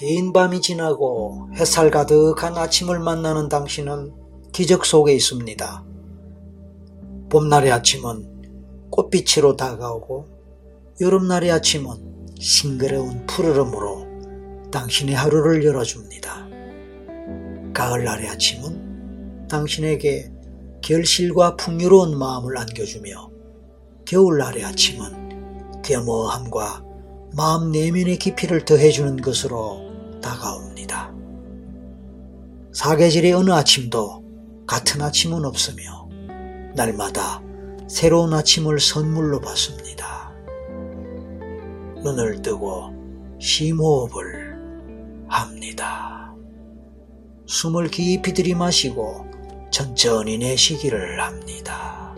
긴 밤이 지나고 햇살 가득한 아침을 만나는 당신은 기적 속에 있습니다. 봄날의 아침은 꽃빛으로 다가오고 여름날의 아침은 싱그러운 푸르름으로 당신의 하루를 열어줍니다. 가을날의 아침은 당신에게 결실과 풍요로운 마음을 안겨주며 겨울날의 아침은 겸허함과 마음 내면의 깊이를 더해주는 것으로 다가옵니다. 사계절의 어느 아침도 같은 아침은 없으며 날마다 새로운 아침을 선물로 받습니다. 눈을 뜨고 심호흡을 합니다. 숨을 깊이 들이마시고 천천히 내쉬기를 합니다.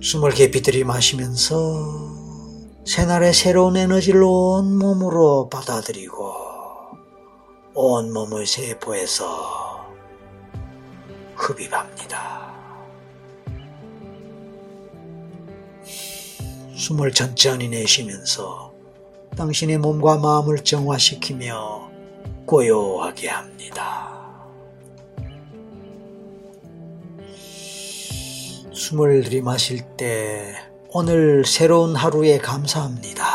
숨을 깊이 들이마시면서 새날의 새로운 에너지를 온 몸으로 받아들이고 온 몸의 세포에서 흡입합니다. 숨을 천천히 내쉬면서 당신의 몸과 마음을 정화시키며 고요하게 합니다. 숨을 들이마실 때 오늘 새로운 하루에 감사합니다.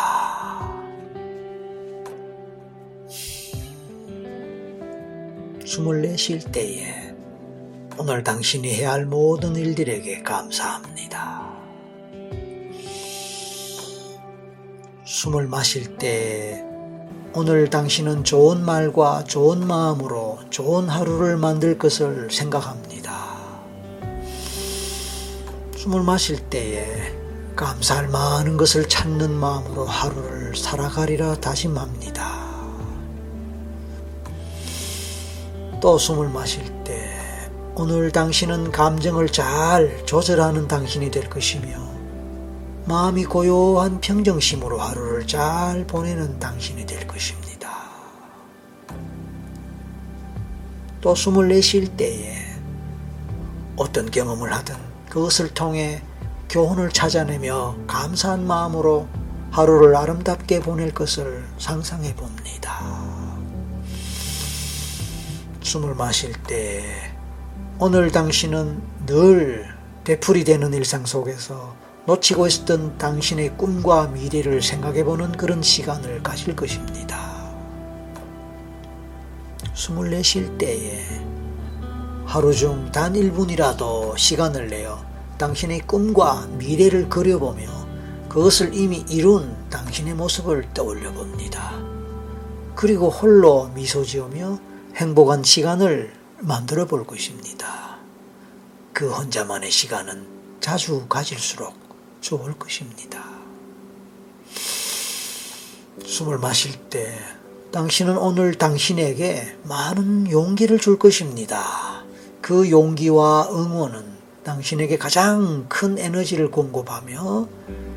숨을 내쉴 때에 오늘 당신이 해야 할 모든 일들에게 감사합니다. 숨을 마실 때 오늘 당신은 좋은 말과 좋은 마음으로 좋은 하루를 만들 것을 생각합니다. 숨을 마실 때에 감사할 많은 것을 찾는 마음으로 하루를 살아가리라 다짐합니다. 또 숨을 마실 때 오늘 당신은 감정을 잘 조절하는 당신이 될 것이며 마음이 고요한 평정심으로 하루를 잘 보내는 당신이 될 것입니다. 또 숨을 내쉴 때에 어떤 경험을 하든 그것을 통해 교훈을 찾아내며 감사한 마음으로 하루를 아름답게 보낼 것을 상상해 봅니다. 숨을 마실 때 오늘 당신은 늘 되풀이 되는 일상 속에서 놓치고 있었던 당신의 꿈과 미래를 생각해 보는 그런 시간을 가질 것입니다. 숨을 내쉴 때에 하루 중 단 1분이라도 시간을 내어 당신의 꿈과 미래를 그려보며 그것을 이미 이룬 당신의 모습을 떠올려 봅니다. 그리고 홀로 미소 지으며 행복한 시간을 만들어 볼 것입니다. 그 혼자만의 시간은 자주 가질수록 좋을 것입니다. 숨을 마실 때 당신은 오늘 당신에게 많은 용기를 줄 것입니다. 그 용기와 응원은 당신에게 가장 큰 에너지를 공급하며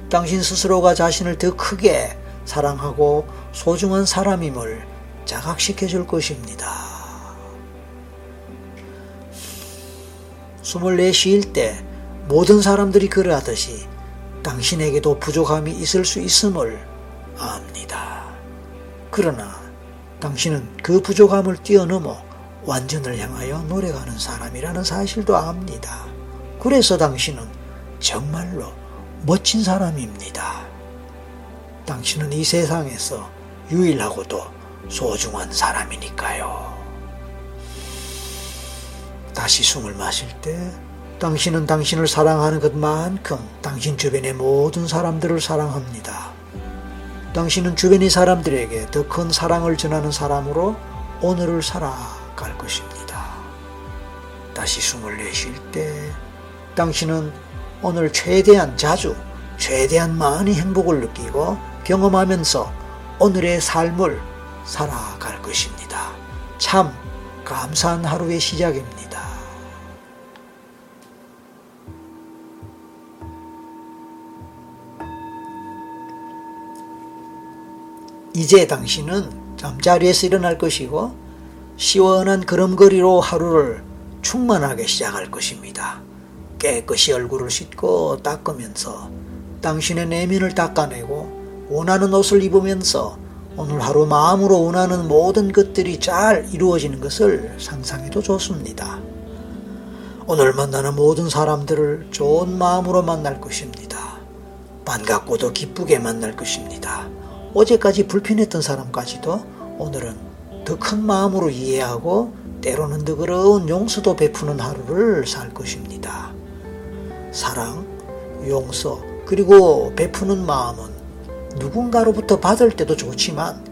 당신 스스로가 자신을 더 크게 사랑하고 소중한 사람임을 자각시켜 줄 것입니다. 숨을 내쉴 때 모든 사람들이 그러하듯이 당신에게도 부족함이 있을 수 있음을 압니다. 그러나 당신은 그 부족함을 뛰어넘어 완전을 향하여 노래가는 사람이라는 사실도 압니다. 그래서 당신은 정말로 멋진 사람입니다. 당신은 이 세상에서 유일하고도 소중한 사람이니까요. 다시 숨을 마실 때 당신은 당신을 사랑하는 것만큼 당신 주변의 모든 사람들을 사랑합니다. 당신은 주변의 사람들에게 더 큰 사랑을 전하는 사람으로 오늘을 살아갈 것입니다. 다시 숨을 내쉴 때 당신은 오늘 최대한 자주, 최대한 많이 행복을 느끼고 경험하면서 오늘의 삶을 살아갈 것입니다. 참 감사한 하루의 시작입니다. 이제 당신은 잠자리에서 일어날 것이고 시원한 걸음걸이로 하루를 충만하게 시작할 것입니다. 깨끗이 얼굴을 씻고 닦으면서 당신의 내면을 닦아내고 원하는 옷을 입으면서 오늘 하루 마음으로 원하는 모든 것들이 잘 이루어지는 것을 상상해도 좋습니다. 오늘 만나는 모든 사람들을 좋은 마음으로 만날 것입니다. 반갑고도 기쁘게 만날 것입니다. 어제까지 불편했던 사람까지도 오늘은 더 큰 마음으로 이해하고 때로는 너그러운 용서도 베푸는 하루를 살 것입니다. 사랑, 용서, 그리고 베푸는 마음은 누군가로부터 받을 때도 좋지만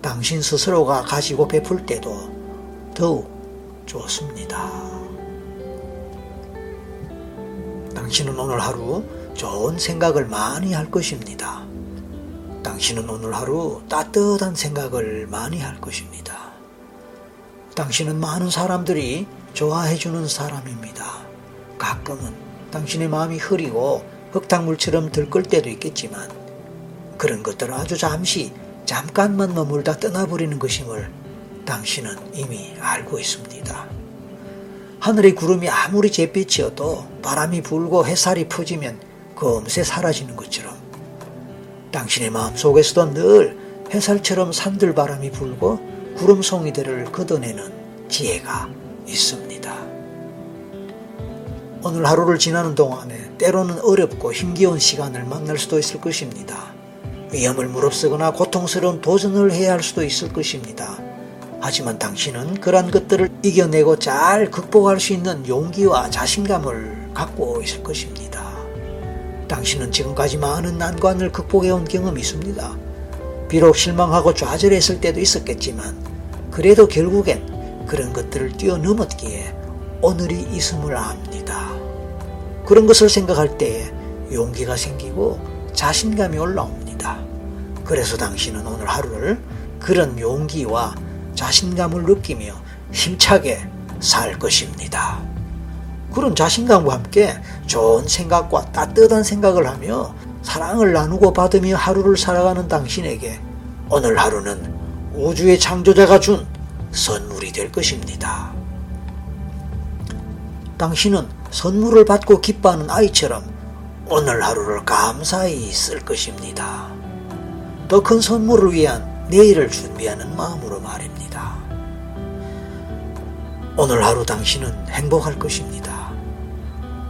당신 스스로가 가지고 베풀 때도 더욱 좋습니다. 당신은 오늘 하루 좋은 생각을 많이 할 것입니다. 당신은 오늘 하루 따뜻한 생각을 많이 할 것입니다. 당신은 많은 사람들이 좋아해주는 사람입니다. 가끔은 당신의 마음이 흐리고 흙탕물처럼 들끓 때도 있겠지만 그런 것들은 아주 잠시 잠깐만 머물다 떠나버리는 것임을 당신은 이미 알고 있습니다. 하늘의 구름이 아무리 잿빛이어도 바람이 불고 햇살이 퍼지면 금세 사라지는 것처럼 당신의 마음 속에서도 늘 햇살처럼 산들바람이 불고 구름송이들을 걷어내는 지혜가 있습니다. 오늘 하루를 지나는 동안에 때로는 어렵고 힘겨운 시간을 만날 수도 있을 것입니다. 위험을 무릅쓰거나 고통스러운 도전을 해야 할 수도 있을 것입니다. 하지만 당신은 그러한 것들을 이겨내고 잘 극복할 수 있는 용기와 자신감을 갖고 있을 것입니다. 당신은 지금까지 많은 난관을 극복해온 경험이 있습니다. 비록 실망하고 좌절했을 때도 있었겠지만 그래도 결국엔 그런 것들을 뛰어넘었기에 오늘이 있음을 압니다. 그런 것을 생각할 때에 용기가 생기고 자신감이 올라옵니다. 그래서 당신은 오늘 하루를 그런 용기와 자신감을 느끼며 힘차게 살 것입니다. 그런 자신감과 함께 좋은 생각과 따뜻한 생각을 하며 사랑을 나누고 받으며 하루를 살아가는 당신에게 오늘 하루는 우주의 창조자가 준 선물이 될 것입니다. 당신은 선물을 받고 기뻐하는 아이처럼 오늘 하루를 감사히 쓸 것입니다. 더 큰 선물을 위한 내일을 준비하는 마음으로 말입니다. 오늘 하루 당신은 행복할 것입니다.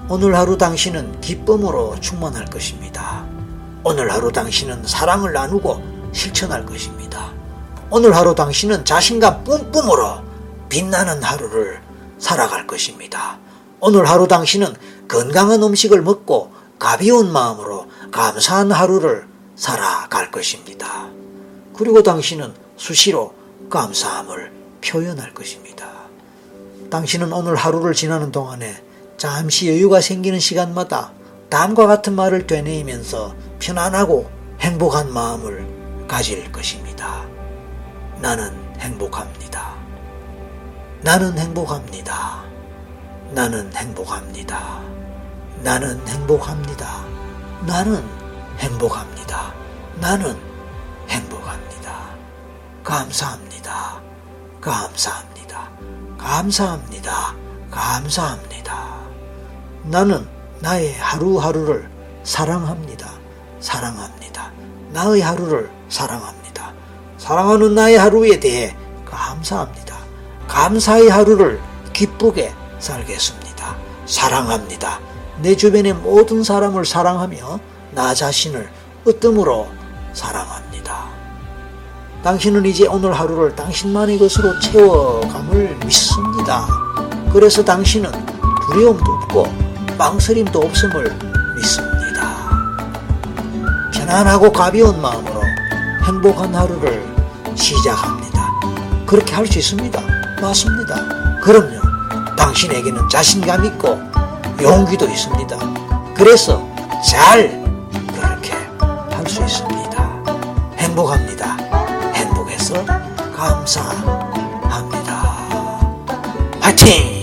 오늘 하루 당신은 기쁨으로 충만할 것입니다. 오늘 하루 당신은 사랑을 나누고 실천할 것입니다. 오늘 하루 당신은 자신감 뿜뿜으로 빛나는 하루를 살아갈 것입니다. 오늘 하루 당신은 건강한 음식을 먹고 가벼운 마음으로 감사한 하루를 살아갈 것입니다. 그리고 당신은 수시로 감사함을 표현할 것입니다. 당신은 오늘 하루를 지나는 동안에 잠시 여유가 생기는 시간마다 다음과 같은 말을 되뇌이면서 편안하고 행복한 마음을 가질 것입니다. 나는 행복합니다. 나는 행복합니다. 나는 행복합니다. 나는 행복합니다. 나는 행복합니다. 나는 행복합니다. 감사합니다. 감사합니다. 감사합니다. 감사합니다. 나는 나의 하루하루를 사랑합니다. 사랑합니다. 나의 하루를 사랑합니다. 사랑하는 나의 하루에 대해 감사합니다. 감사의 하루를 기쁘게 살겠습니다. 사랑합니다. 내 주변의 모든 사람을 사랑하며 나 자신을 으뜸으로 사랑합니다. 당신은 이제 오늘 하루를 당신만의 것으로 채워감을 믿습니다. 그래서 당신은 두려움도 없고 망설임도 없음을 믿습니다. 편안하고 가벼운 마음으로 행복한 하루를 시작합니다. 그렇게 할 수 있습니다. 맞습니다. 그럼요. 당신에게는 자신감 있고 용기도 있습니다. 그래서 잘 그렇게 할 수 있습니다. 행복합니다. 행복해서 감사합니다. 화이팅!